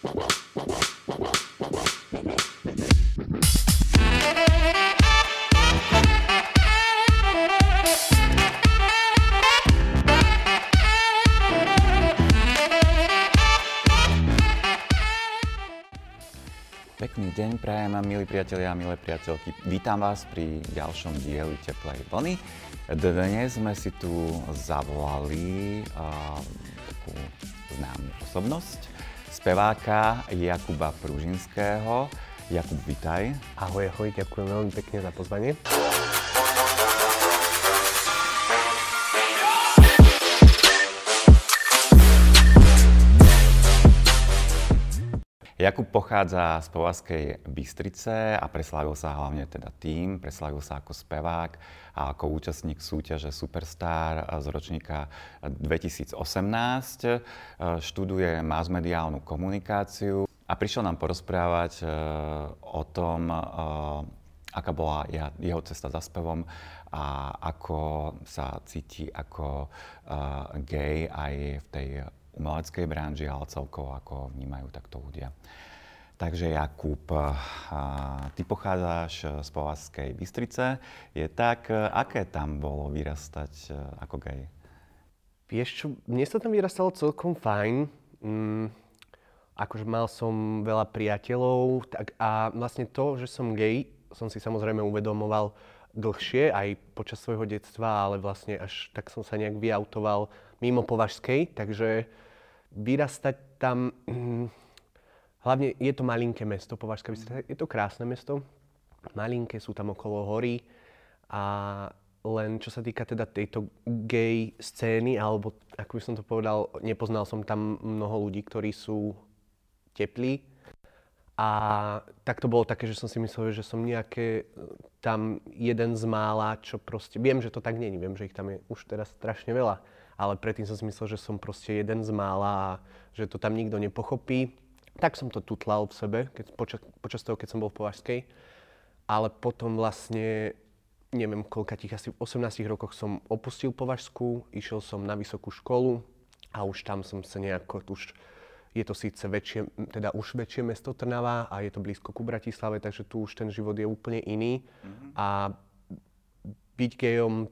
Pekný deň prajem, milí priatelia a milé priateľky. Vítam vás pri ďalšom dieli Teplej vlny. Dnes sme si tu zavolali uh, takú známu osobnosť, speváka Jakuba Pružinského. Jakub, vitaj. Ahoj, ahoj, ďakujem veľmi pekne za pozvanie. Jakub pochádza z Povazkej Bystrice a preslávil sa hlavne teda tým, preslávil sa ako spevák a ako účastník súťaže Superstar z ročníka 2018. Študuje masmediálnu komunikáciu a prišiel nám porozprávať e, o tom, e, aká bola jeho cesta za spevom a ako sa cíti ako e, gay aj v tej umeleckej branži, ale celkovo ako vnímajú takto ľudia. Takže Jakub, ty pochádzaš z Povazskej Bystrice. Je tak, aké tam bolo vyrastať e, ako gay? Vieš čo, mne sa tam vyrastalo celkom fajn. Mm, akože mal som veľa priateľov tak, a vlastne to, že som gay, som si samozrejme uvedomoval dlhšie, aj počas svojho detstva, ale vlastne až tak som sa nejak vyautoval mimo Považskej, takže vyrastať tam, hlavne je to malinké mesto, Považská Bystrica, je to krásne mesto, malinké, sú tam okolo hory a len čo sa týka teda tejto gay scény, alebo ako by som to povedal, nepoznal som tam mnoho ľudí, ktorí sú teplí. A tak to bolo také, že som si myslel, že som nejaké tam jeden z mála, čo proste, viem, že to tak není, viem, že ich tam je už teraz strašne veľa ale predtým som si myslel, že som proste jeden z mála a že to tam nikto nepochopí. Tak som to tutlal v sebe keď, počas, počas toho, keď som bol v Považskej. Ale potom vlastne, neviem koľka tých, asi v 18 rokoch som opustil Považskú, išiel som na vysokú školu a už tam som sa nejako, už je to síce väčšie, teda už väčšie mesto Trnava a je to blízko ku Bratislave, takže tu už ten život je úplne iný. Mm-hmm. A byť gejom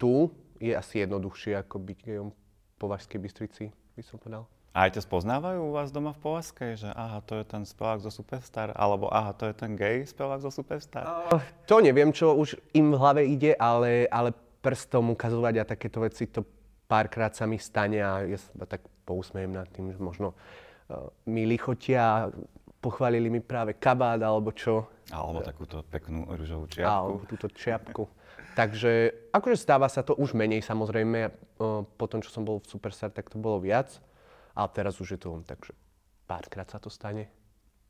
tu je asi jednoduchšie ako byť gejom v Považskej Bystrici, by som povedal. A aj ťa spoznávajú u vás doma v Považskej, že aha, to je ten spevák zo Superstar, alebo aha, to je ten gay spevák zo Superstar? Uh, to neviem, čo už im v hlave ide, ale, ale prstom ukazovať a takéto veci, to párkrát sa mi stane a ja sa tak pousmejem nad tým, že možno uh, mi lichotia, pochválili mi práve kabát alebo čo. Alebo takúto peknú rúžovú čiapku. Alebo túto čiapku. Takže akože stáva sa to už menej samozrejme. Po tom, čo som bol v Superstar, tak to bolo viac. Ale teraz už je to len tak, že párkrát sa to stane.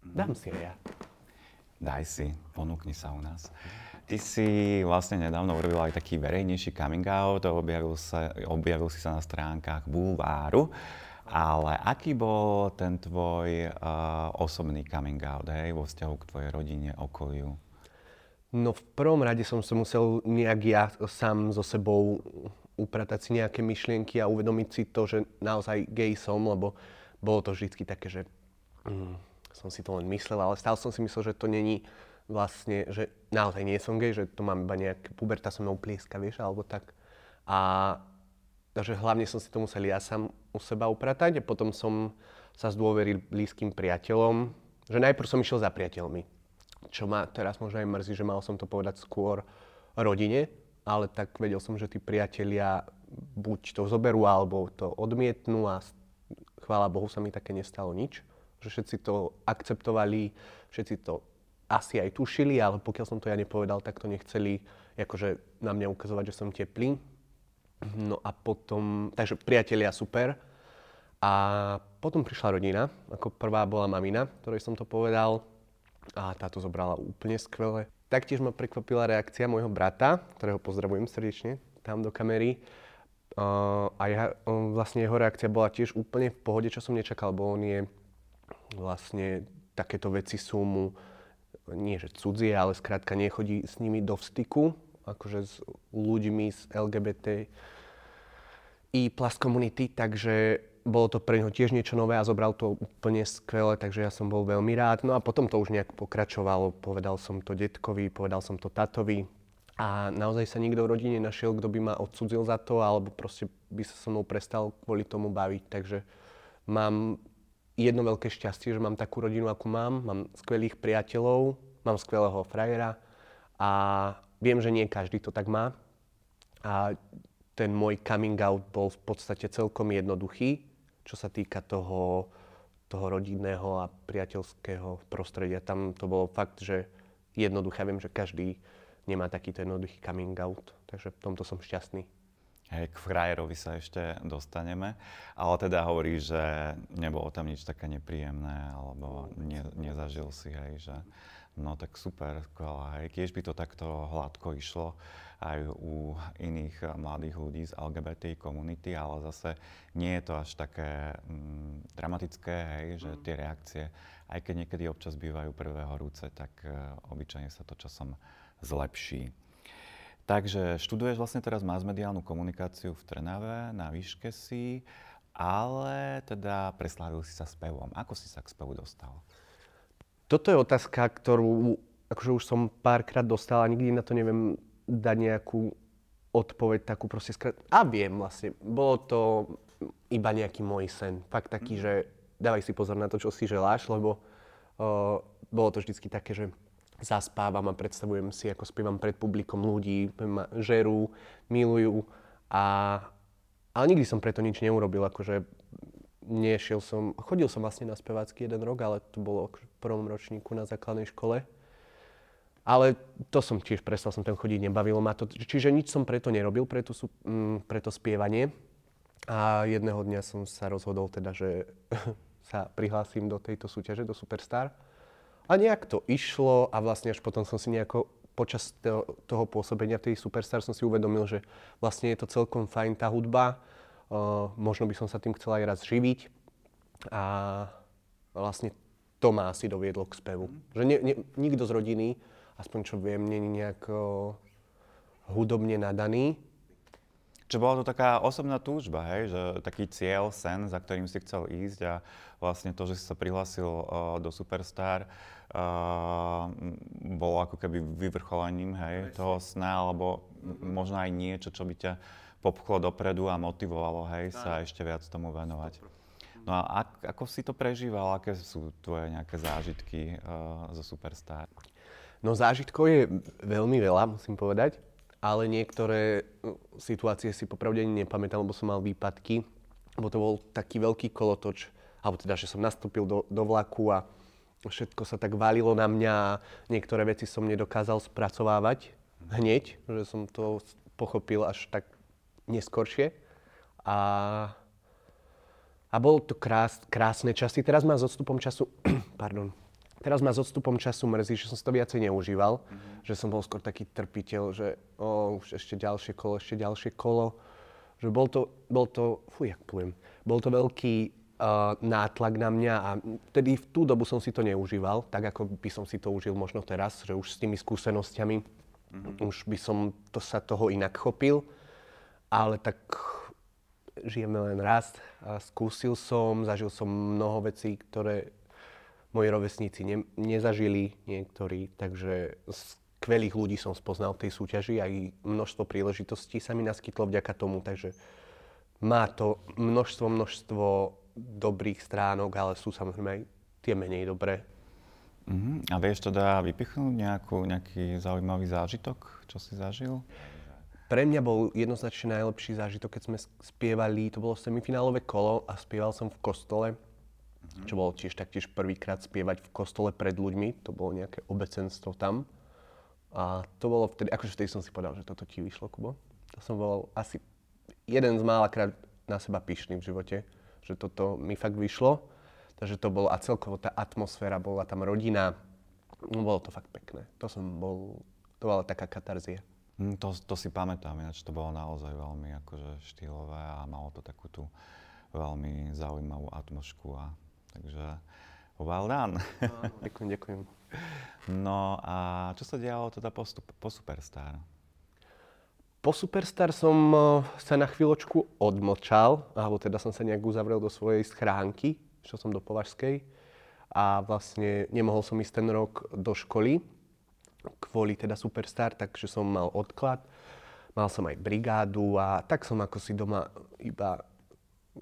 Dám si aj ja. Daj si, ponúkni sa u nás. Ty si vlastne nedávno urobil aj taký verejnejší coming out, objavil, sa, objavil si sa na stránkach Bulváru. Ale aký bol ten tvoj uh, osobný coming out, hej, vo vzťahu k tvojej rodine, okoliu? No v prvom rade som sa musel nejak ja sám so sebou upratať si nejaké myšlienky a uvedomiť si to, že naozaj gay som, lebo bolo to vždy také, že mm, som si to len myslel, ale stále som si myslel, že to není vlastne, že naozaj nie som gay, že to mám iba nejaké, puberta so mnou plieska, vieš, alebo tak. A takže hlavne som si to musel ja sám u seba upratať a potom som sa zdôveril blízkym priateľom, že najprv som išiel za priateľmi čo ma teraz možno aj mrzí, že mal som to povedať skôr rodine, ale tak vedel som, že tí priatelia buď to zoberú, alebo to odmietnú a chvála Bohu sa mi také nestalo nič. Že všetci to akceptovali, všetci to asi aj tušili, ale pokiaľ som to ja nepovedal, tak to nechceli akože na mňa ukazovať, že som teplý. No a potom, takže priatelia super. A potom prišla rodina, ako prvá bola mamina, ktorej som to povedal a táto zobrala úplne skvele. Taktiež ma prekvapila reakcia môjho brata, ktorého pozdravujem srdečne, tam do kamery. Uh, a ja, um, vlastne jeho reakcia bola tiež úplne v pohode, čo som nečakal, bo on je vlastne takéto veci sú mu nie že cudzie, ale skrátka nechodí s nimi do styku, akože s ľuďmi z LGBT i plus komunity, takže bolo to pre neho tiež niečo nové a zobral to úplne skvele, takže ja som bol veľmi rád. No a potom to už nejak pokračovalo. Povedal som to detkovi, povedal som to tatovi. A naozaj sa nikto v rodine našiel, kto by ma odsudzil za to, alebo proste by sa so mnou prestal kvôli tomu baviť. Takže mám jedno veľké šťastie, že mám takú rodinu, akú mám. Mám skvelých priateľov, mám skvelého frajera a viem, že nie každý to tak má. A ten môj coming out bol v podstate celkom jednoduchý, čo sa týka toho, toho rodinného a priateľského prostredia. Tam to bolo fakt, že jednoduché. Viem, že každý nemá takýto jednoduchý coming out, takže v tomto som šťastný. Hej, k frajerovi sa ešte dostaneme, ale teda hovorí, že nebolo tam nič také nepríjemné, alebo ne, nezažil si, hej, že no tak super, skvelá. Kiež by to takto hladko išlo aj u iných mladých ľudí z LGBT komunity, ale zase nie je to až také mm, dramatické, hej, že tie reakcie, aj keď niekedy občas bývajú prvé horúce, tak uh, obyčajne sa to časom zlepší. Takže študuješ vlastne teraz masmediálnu komunikáciu v Trnave, na výške si, ale teda preslávil si sa spevom. Ako si sa k spevu dostal? Toto je otázka, ktorú akože už som párkrát dostal a nikdy na to neviem dať nejakú odpoveď takú proste skrat... A viem vlastne, bolo to iba nejaký môj sen. Fakt taký, že dávaj si pozor na to, čo si želáš, lebo uh, bolo to vždycky také, že zaspávam a predstavujem si, ako spievam pred publikom ľudí, ma žerú, milujú a ale nikdy som preto nič neurobil, akože nešiel som, chodil som vlastne na spevácky jeden rok, ale to bolo v prvom ročníku na základnej škole. Ale to som tiež prestal som tam chodiť, nebavilo ma to. Čiže nič som preto nerobil, pre, tú, mm, pre to spievanie. A jedného dňa som sa rozhodol teda, že sa prihlásim do tejto súťaže, do Superstar. A nejak to išlo a vlastne až potom som si nejako počas toho, toho pôsobenia v tej Superstar som si uvedomil, že vlastne je to celkom fajn tá hudba. Uh, možno by som sa tým chcel aj raz živiť. A vlastne to ma asi doviedlo k spevu. Že ne, ne, nikto z rodiny, aspoň čo viem, není nejak uh, hudobne nadaný. Čo bola to taká osobná túžba, hej? že taký cieľ, sen, za ktorým si chcel ísť a vlastne to, že si sa prihlásil uh, do Superstar, uh, bolo ako keby vyvrcholením hej, toho sna, alebo možno aj niečo, čo by ťa popchlo dopredu a motivovalo hej, sa ešte viac tomu venovať. No a ak, ako si to prežíval? Aké sú tvoje nejaké zážitky uh, zo Superstar? No zážitkov je veľmi veľa, musím povedať ale niektoré uh, situácie si popravde ani nepamätám, lebo som mal výpadky, lebo to bol taký veľký kolotoč, alebo teda, že som nastúpil do, do vlaku a všetko sa tak válilo na mňa a niektoré veci som nedokázal spracovávať hneď, že som to pochopil až tak neskoršie. A, a bolo to krás, krásne časy. Teraz má s odstupom času, pardon, Teraz ma s odstupom času mrzí, že som si to viacej neužíval, mm-hmm. že som bol skôr taký trpiteľ, že o, už ešte ďalšie kolo, ešte ďalšie kolo. Že bol to, bol to, fuj, jak plujem, bol to veľký uh, nátlak na mňa a vtedy v tú dobu som si to neužíval, tak ako by som si to užil možno teraz, že už s tými skúsenosťami mm-hmm. už by som to, sa toho inak chopil. Ale tak žijeme len raz a skúsil som, zažil som mnoho vecí, ktoré moji rovesníci ne, nezažili niektorí, takže skvelých ľudí som spoznal v tej súťaži, aj množstvo príležitostí sa mi naskytlo vďaka tomu, takže má to množstvo, množstvo dobrých stránok, ale sú samozrejme aj tie menej dobré. Uh-huh. A vieš teda vypichnúť nejakú, nejaký zaujímavý zážitok, čo si zažil? Pre mňa bol jednoznačne najlepší zážitok, keď sme spievali, to bolo semifinálové kolo a spieval som v kostole čo bolo tiež taktiež prvýkrát spievať v kostole pred ľuďmi, to bolo nejaké obecenstvo tam. A to bolo vtedy, akože vtedy som si povedal, že toto ti vyšlo, Kubo. To som bol asi jeden z mála krát na seba pyšný v živote, že toto mi fakt vyšlo. Takže to bolo, a celkovo tá atmosféra, bola tam rodina, no bolo to fakt pekné. To som bol, to bola taká katarzia. Mm, to, to si pamätám, ináč to bolo naozaj veľmi akože štýlové a malo to takú tú veľmi zaujímavú atmosféru a Takže well done. ďakujem, ďakujem. No a čo sa dialo teda po, po Superstar? Po Superstar som eh, sa na chvíľočku odmlčal, alebo teda som sa nejak uzavrel do svojej schránky, čo som do Považskej. A vlastne nemohol som ísť ten rok do školy kvôli teda Superstar, takže som mal odklad. Mal som aj brigádu a tak som ako si doma iba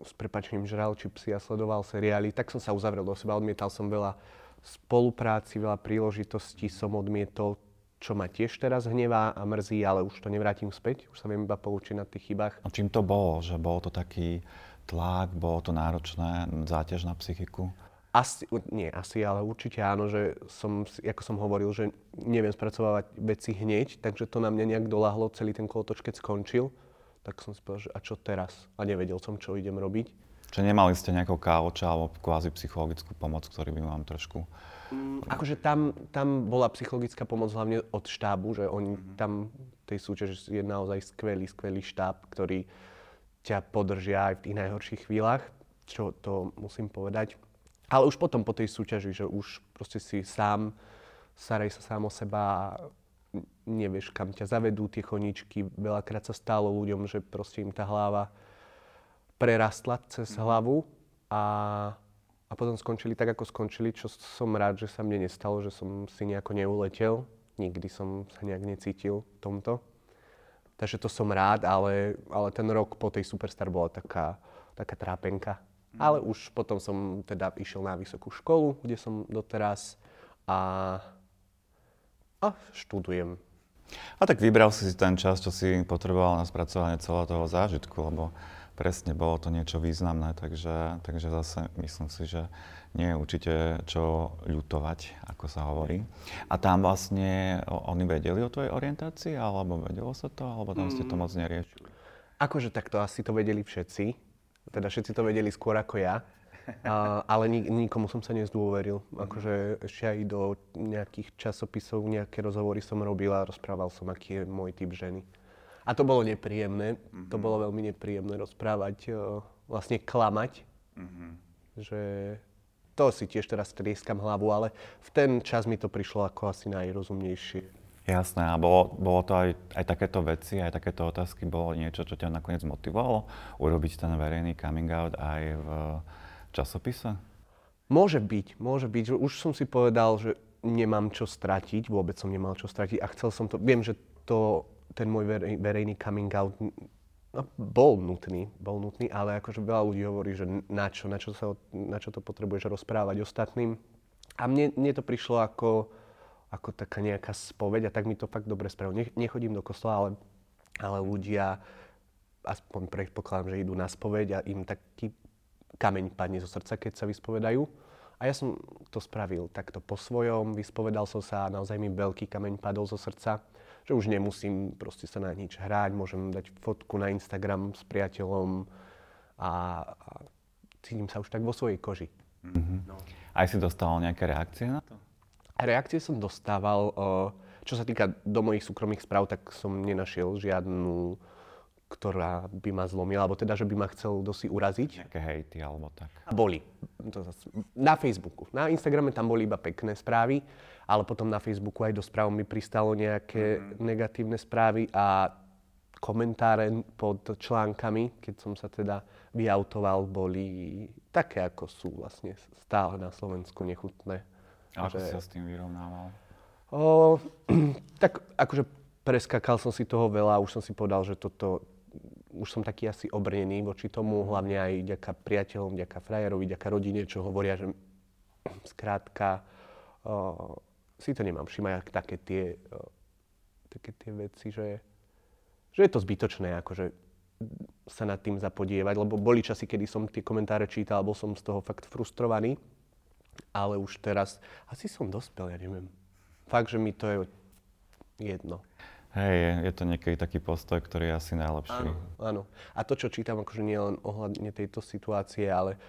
s prepačením žral čipsy a sledoval seriály. Tak som sa uzavrel do seba, odmietal som veľa spolupráci, veľa príležitostí som odmietol čo ma tiež teraz hnevá a mrzí, ale už to nevrátim späť, už sa viem iba poučiť na tých chybách. A čím to bolo? Že bolo to taký tlak, bolo to náročné, záťaž na psychiku? Asi, nie asi, ale určite áno, že som, ako som hovoril, že neviem spracovávať veci hneď, takže to na mňa nejak doláhlo, celý ten kolotoč, keď skončil, tak som si povedal, že a čo teraz? A nevedel som, čo idem robiť. Čiže nemali ste nejakého kávoča alebo kvázi psychologickú pomoc, ktorý by vám trošku Mm, akože tam, tam bola psychologická pomoc hlavne od štábu, že oni mm-hmm. tam tej súťaži je naozaj skvelý, skvelý štáb, ktorý ťa podržia aj v tých najhorších chvíľach, čo to musím povedať. Ale už potom po tej súťaži, že už proste si sám, staraj sa sám o seba nevieš, kam ťa zavedú tie choničky. Veľakrát sa stalo ľuďom, že proste im tá hlava prerastla cez mm-hmm. hlavu a a potom skončili tak, ako skončili, čo som rád, že sa mne nestalo, že som si nejako neuletel. Nikdy som sa nejak necítil v tomto. Takže to som rád, ale, ale ten rok po tej Superstar bola taká, taká trápenka. Mm. Ale už potom som teda išiel na vysokú školu, kde som doteraz a, a študujem. A tak vybral si si ten čas, čo si potreboval na spracovanie celého toho zážitku, lebo presne bolo to niečo významné, takže, takže zase myslím si, že nie je určite čo ľutovať, ako sa hovorí. A tam vlastne oni vedeli o tvojej orientácii, alebo vedelo sa to, alebo tam ste to mm. moc neriešili? Akože takto asi to vedeli všetci, teda všetci to vedeli skôr ako ja, a, ale nik, nikomu som sa nezdôveril. Akože ešte aj do nejakých časopisov, nejaké rozhovory som robil a rozprával som, aký je môj typ ženy. A to bolo nepríjemné. Mm-hmm. To bolo veľmi nepríjemné rozprávať, vlastne klamať. Mm-hmm. Že to si tiež teraz trieskam hlavu, ale v ten čas mi to prišlo ako asi najrozumnejšie. Jasné, a bolo, bolo to aj, aj takéto veci, aj takéto otázky, bolo niečo, čo ťa nakoniec motivovalo urobiť ten verejný coming out aj v časopise? Môže byť, môže byť. Už som si povedal, že nemám čo stratiť, vôbec som nemal čo stratiť a chcel som to, viem, že to ten môj verej, verejný coming out no, bol nutný, bol nutný, ale akože veľa ľudí hovorí, že na čo, na čo, sa, na čo to potrebuješ rozprávať ostatným. A mne, mne to prišlo ako, ako taká nejaká spoveď a tak mi to fakt dobre spravilo. Ne, nechodím do kostola, ale, ale ľudia, aspoň predpokladám, že idú na spoveď a im taký kameň padne zo srdca, keď sa vyspovedajú. A ja som to spravil takto po svojom, vyspovedal som sa a naozaj mi veľký kameň padol zo srdca že už nemusím proste sa na nič hrať, môžem dať fotku na Instagram s priateľom a, a cítim sa už tak vo svojej koži. Mm-hmm. No. Aj si dostal nejaké reakcie na to? Reakcie som dostával, čo sa týka do mojich súkromných správ, tak som nenašiel žiadnu ktorá by ma zlomila, alebo teda, že by ma chcel dosi uraziť. Nejaké hejty alebo tak. Boli. To zase, na Facebooku. Na Instagrame tam boli iba pekné správy, ale potom na Facebooku aj do správ mi pristalo nejaké mm-hmm. negatívne správy a komentáre pod článkami, keď som sa teda vyautoval, boli také, ako sú vlastne stále na Slovensku nechutné. A ako že... si sa s tým vyrovnával? O, tak akože preskakal som si toho veľa, už som si povedal, že toto, už som taký asi obrnený voči tomu, hlavne aj ďaká priateľom, ďaká frajerovi, ďaká rodine, čo hovoria, že skrátka uh, si to nemám všimať, také tie, uh, také tie veci, že, že je to zbytočné, akože sa nad tým zapodievať, lebo boli časy, kedy som tie komentáre čítal, bol som z toho fakt frustrovaný, ale už teraz, asi som dospel, ja neviem. Fakt, že mi to je jedno. Hej, je to niekedy taký postoj, ktorý je asi najlepší. Áno, áno. A to, čo čítam, akože nie len ohľadne tejto situácie, ale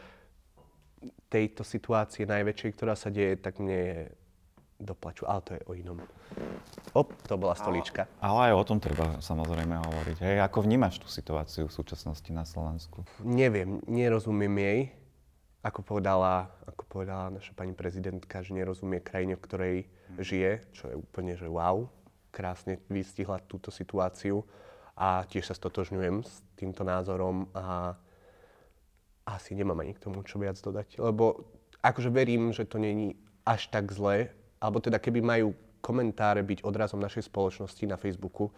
tejto situácie najväčšej, ktorá sa deje, tak mne je doplaču. Ale to je o inom. Op, to bola stolička. Ale, ale aj o tom treba samozrejme hovoriť. Hej, ako vnímaš tú situáciu v súčasnosti na Slovensku? Neviem, nerozumiem jej. Ako povedala, ako povedala naša pani prezidentka, že nerozumie krajine, v ktorej žije, čo je úplne, že wow krásne vystihla túto situáciu. a tiež sa stotožňujem s týmto názorom a asi nemám ani k tomu čo viac dodať, lebo akože verím, že to není až tak zlé, alebo teda keby majú komentáre byť odrazom našej spoločnosti na Facebooku,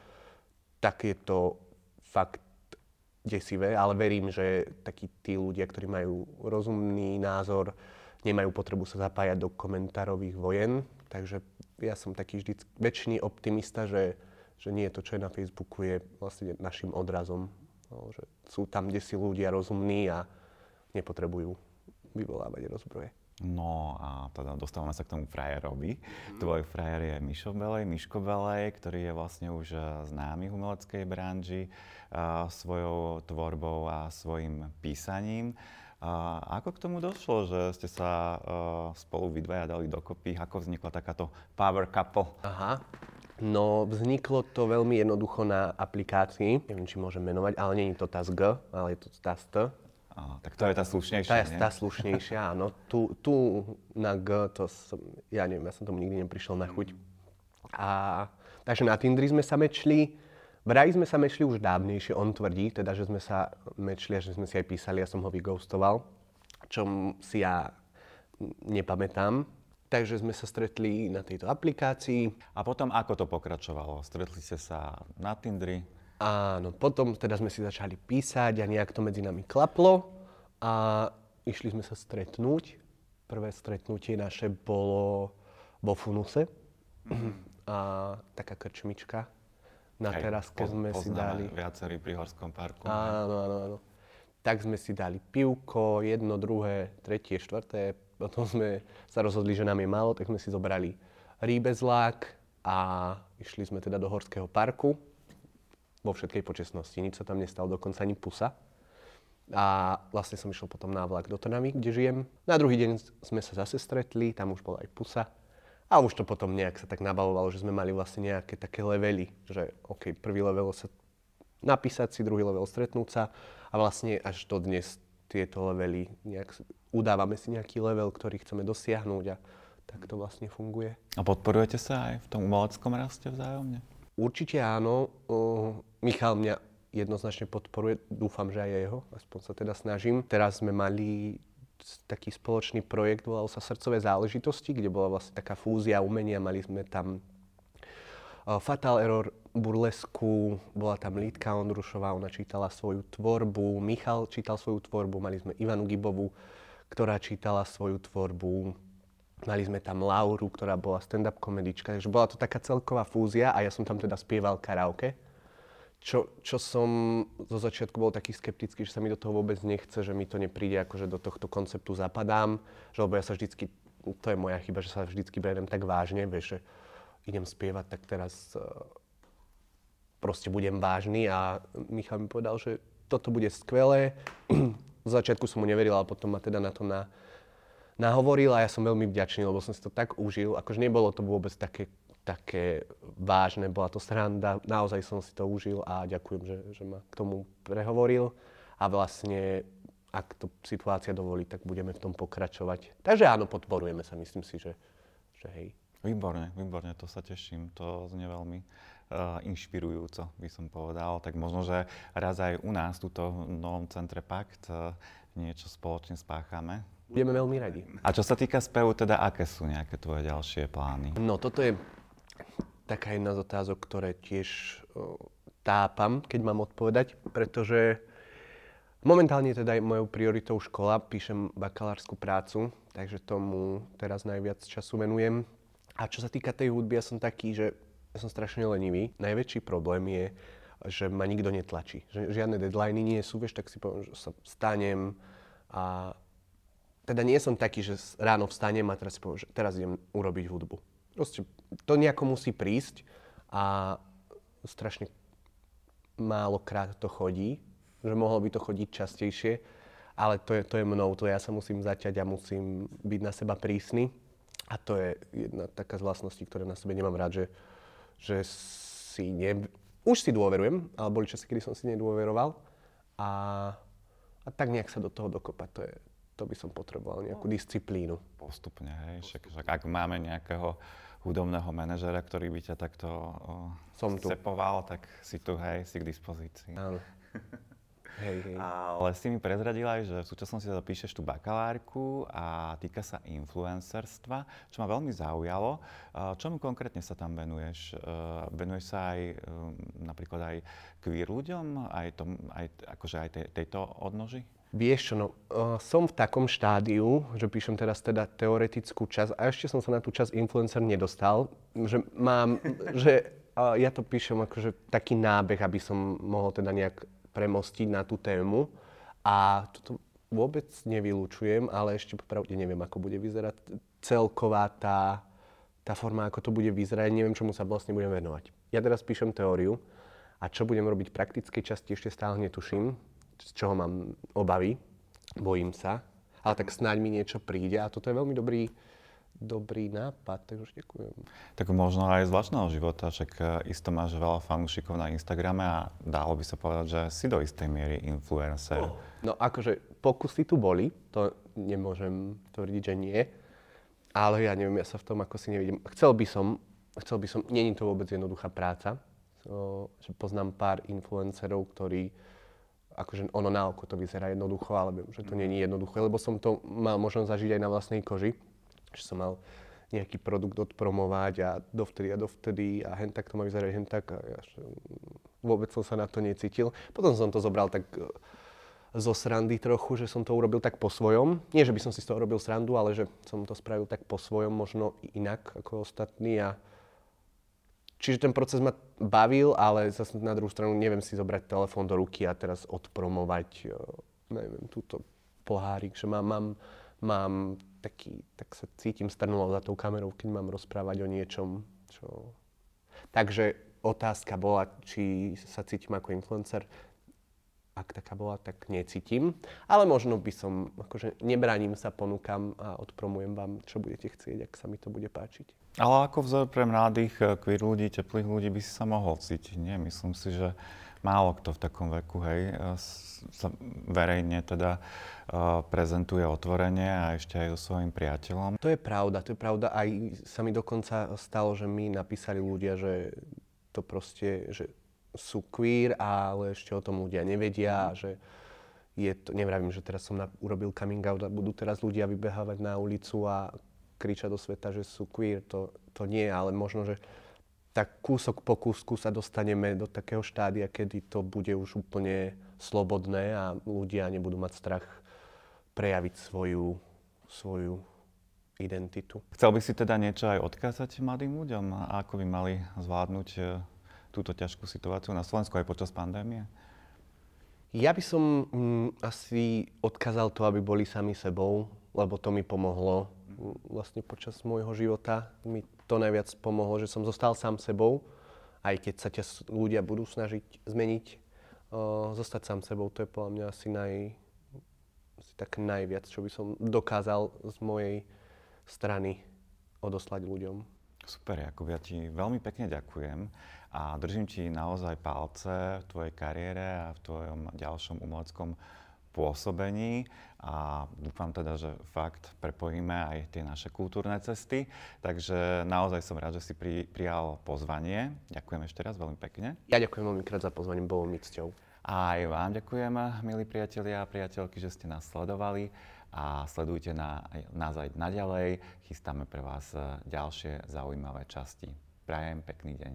tak je to fakt desivé, ale verím, že takí tí ľudia, ktorí majú rozumný názor, nemajú potrebu sa zapájať do komentárových vojen. Takže ja som taký vždy väčšiný optimista, že, že nie to, čo je na Facebooku, je vlastne našim odrazom. No, že sú tam, kde si ľudia rozumní a nepotrebujú vyvolávať rozbroje. No a teda dostávame sa k tomu frajerovi. Mm. Tvoj frajer je Mišo Belej, Miško Belej, ktorý je vlastne už známy v umeleckej branži a, svojou tvorbou a svojim písaním. A ako k tomu došlo, že ste sa uh, spolu vy dvaja dali dokopy? Ako vznikla takáto power couple? Aha. No, vzniklo to veľmi jednoducho na aplikácii. Neviem, či môžem menovať, ale nie je to TASG, ale je to TAST. Á, tak to je tá slušnejšia, Tá je tá slušnejšia, áno. Tu, tu na G, to som, ja neviem, ja som tomu nikdy neprišiel na chuť. A, takže na Tindri sme sa mečli. Vraj sme sa mečli už dávnejšie, on tvrdí, teda, že sme sa mečli a že sme si aj písali, ja som ho vyghostoval, čo si ja nepamätám. Takže sme sa stretli na tejto aplikácii. A potom ako to pokračovalo? Stretli ste sa na Tindri? Áno, potom teda sme si začali písať a nejak to medzi nami klaplo a išli sme sa stretnúť. Prvé stretnutie naše bolo vo Funuse a taká krčmička na Hej, teraske po, sme si dali. viacerí pri Horskom parku. Áno, áno, áno. Tak sme si dali pivko, jedno, druhé, tretie, štvrté. Potom sme sa rozhodli, že nám je málo, tak sme si zobrali rýbezlák a išli sme teda do Horského parku vo všetkej počestnosti. Nič sa tam nestalo, dokonca ani pusa. A vlastne som išiel potom na vlak do Trnavy, kde žijem. Na druhý deň sme sa zase stretli, tam už bola aj pusa. A už to potom nejak sa tak nabalovalo, že sme mali vlastne nejaké také levely, že OK, prvý level sa napísať si, druhý level stretnúť sa a vlastne až do dnes tieto levely nejak udávame si nejaký level, ktorý chceme dosiahnuť a tak to vlastne funguje. A podporujete sa aj v tom umeleckom raste vzájomne? Určite áno. Michal mňa jednoznačne podporuje, dúfam, že aj jeho, aspoň sa teda snažím. Teraz sme mali taký spoločný projekt, volal sa Srdcové záležitosti, kde bola vlastne taká fúzia umenia, mali sme tam Fatal Error burlesku, bola tam Lídka Ondrušová, ona čítala svoju tvorbu, Michal čítal svoju tvorbu, mali sme Ivanu Gibovu, ktorá čítala svoju tvorbu, Mali sme tam Lauru, ktorá bola stand-up komedička, takže bola to taká celková fúzia a ja som tam teda spieval karaoke. Čo, čo som zo začiatku bol taký skeptický, že sa mi do toho vôbec nechce, že mi to nepríde, ako že do tohto konceptu zapadám, že lebo ja sa vždycky, to je moja chyba, že sa vždycky beriem tak vážne, vieš, že idem spievať, tak teraz uh, proste budem vážny a Michal mi povedal, že toto bude skvelé. Z začiatku som mu neveril, ale potom ma teda na to na, nahovoril a ja som veľmi vďačný, lebo som si to tak užil. Akože nebolo to vôbec také, také vážne, bola to sranda, naozaj som si to užil a ďakujem, že, že ma k tomu prehovoril. A vlastne, ak to situácia dovolí, tak budeme v tom pokračovať. Takže áno, podporujeme sa, myslím si, že, že hej. Výborne, výborne, to sa teším, to znie veľmi uh, inšpirujúco, by som povedal. Tak možno, že raz aj u nás, tuto v Novom centre Pakt, uh, niečo spoločne spáchame. Budeme veľmi radi. A čo sa týka spevu, teda aké sú nejaké tvoje ďalšie plány? No toto je taká jedna z otázok, ktoré tiež tápam, keď mám odpovedať, pretože momentálne teda je mojou prioritou škola, píšem bakalárskú prácu, takže tomu teraz najviac času venujem. A čo sa týka tej hudby, ja som taký, že som strašne lenivý. Najväčší problém je, že ma nikto netlačí. Že žiadne deadliny nie sú, vieš, tak si poviem, že sa stanem a teda nie som taký, že ráno vstanem a teraz si poviem, že teraz idem urobiť hudbu. Proste to nejako musí prísť a strašne málo krát to chodí, že mohlo by to chodiť častejšie, ale to je, to je mnou, to ja sa musím zaťať a musím byť na seba prísny. A to je jedna taká z vlastností, ktoré na sebe nemám rád, že, že si ne... Už si dôverujem, ale boli časy, kedy som si nedôveroval a, a tak nejak sa do toho dokopať, to je, to by som potreboval, nejakú disciplínu. Postupne, hej. Však, však ak máme nejakého hudobného manažera, ktorý by ťa takto o, Som tu. cepoval, tak si tu, hej, si k dispozícii. Áno. Hej, hej. Ale si mi prezradila aj, že v súčasnosti teda píšeš tú bakalárku a týka sa influencerstva, čo ma veľmi zaujalo. Čomu konkrétne sa tam venuješ? E, Venuješ sa aj e, napríklad aj queer ľuďom, aj, tom, aj, akože aj tej, tejto odnoži? Vieš čo, no, uh, som v takom štádiu, že píšem teraz teda teoretickú časť a ešte som sa na tú časť influencer nedostal, že mám, že uh, ja to píšem akože taký nábeh, aby som mohol teda nejak premostiť na tú tému. A toto vôbec nevylučujem, ale ešte popravde neviem, ako bude vyzerať celková tá, tá forma, ako to bude vyzerať, neviem, čomu sa vlastne budem venovať. Ja teraz píšem teóriu a čo budem robiť v praktickej časti ešte stále netuším, z čoho mám obavy, bojím sa, ale tak snáď mi niečo príde a toto je veľmi dobrý, dobrý nápad, takže už ďakujem. Tak možno aj z vlastného života, však e, isto máš veľa fanúšikov na Instagrame a dalo by sa povedať, že si do istej miery influencer. Oh. No akože pokusy tu boli, to nemôžem tvrdiť, že nie, ale ja neviem, ja sa v tom ako si nevidím. Chcel by som, chcel by som, není to vôbec jednoduchá práca, so, že poznám pár influencerov, ktorí akože ono na oko to vyzerá jednoducho, ale že to není jednoduché, lebo som to mal možnosť zažiť aj na vlastnej koži, že som mal nejaký produkt odpromovať a dovtedy a dovtedy a hen tak to má vyzerať, hen tak a ja že, vôbec som sa na to necítil. Potom som to zobral tak e, zo srandy trochu, že som to urobil tak po svojom. Nie, že by som si z toho robil srandu, ale že som to spravil tak po svojom, možno inak ako ostatní a Čiže ten proces ma bavil, ale zase na druhú stranu neviem si zobrať telefón do ruky a teraz odpromovať, neviem, túto pohárik, že mám, mám, mám taký, tak sa cítim strnulo za tou kamerou, keď mám rozprávať o niečom, čo... Takže otázka bola, či sa cítim ako influencer. Ak taká bola, tak necítim. Ale možno by som, akože nebránim sa, ponúkam a odpromujem vám, čo budete chcieť, ak sa mi to bude páčiť. Ale ako vzor pre mladých eh, queer ľudí, teplých ľudí by si sa mohol cítiť, nie? Myslím si, že málo kto v takom veku, hej, eh, sa verejne teda uh, prezentuje otvorene a ešte aj so svojím priateľom. To je pravda, to je pravda. Aj sa mi dokonca stalo, že mi napísali ľudia, že to proste, že sú queer, ale ešte o tom ľudia nevedia, že je to, nevravím, že teraz som na, urobil coming out a budú teraz ľudia vybehávať na ulicu a kričať do sveta, že sú queer, to, to nie, ale možno, že tak kúsok po kúsku sa dostaneme do takého štádia, kedy to bude už úplne slobodné a ľudia nebudú mať strach prejaviť svoju, svoju identitu. Chcel by si teda niečo aj odkázať mladým ľuďom? Ako by mali zvládnuť e, túto ťažkú situáciu na Slovensku aj počas pandémie? Ja by som mm, asi odkázal to, aby boli sami sebou, lebo to mi pomohlo vlastne počas môjho života. Mi to najviac pomohlo, že som zostal sám sebou, aj keď sa ťa ľudia budú snažiť zmeniť. Uh, zostať sám sebou, to je podľa mňa asi, naj, asi tak najviac, čo by som dokázal z mojej strany odoslať ľuďom. Super, Jakub, ja ti veľmi pekne ďakujem a držím ti naozaj palce v tvojej kariére a v tvojom ďalšom umeleckom pôsobení a dúfam teda, že fakt prepojíme aj tie naše kultúrne cesty. Takže naozaj som rád, že si pri, prijal pozvanie. Ďakujem ešte raz veľmi pekne. Ja ďakujem veľmi krát za pozvanie, bolo mi cťou. A aj vám ďakujem, milí priatelia a priateľky, že ste nás sledovali a sledujte na, nás aj naďalej. Chystáme pre vás ďalšie zaujímavé časti. Prajem pekný deň.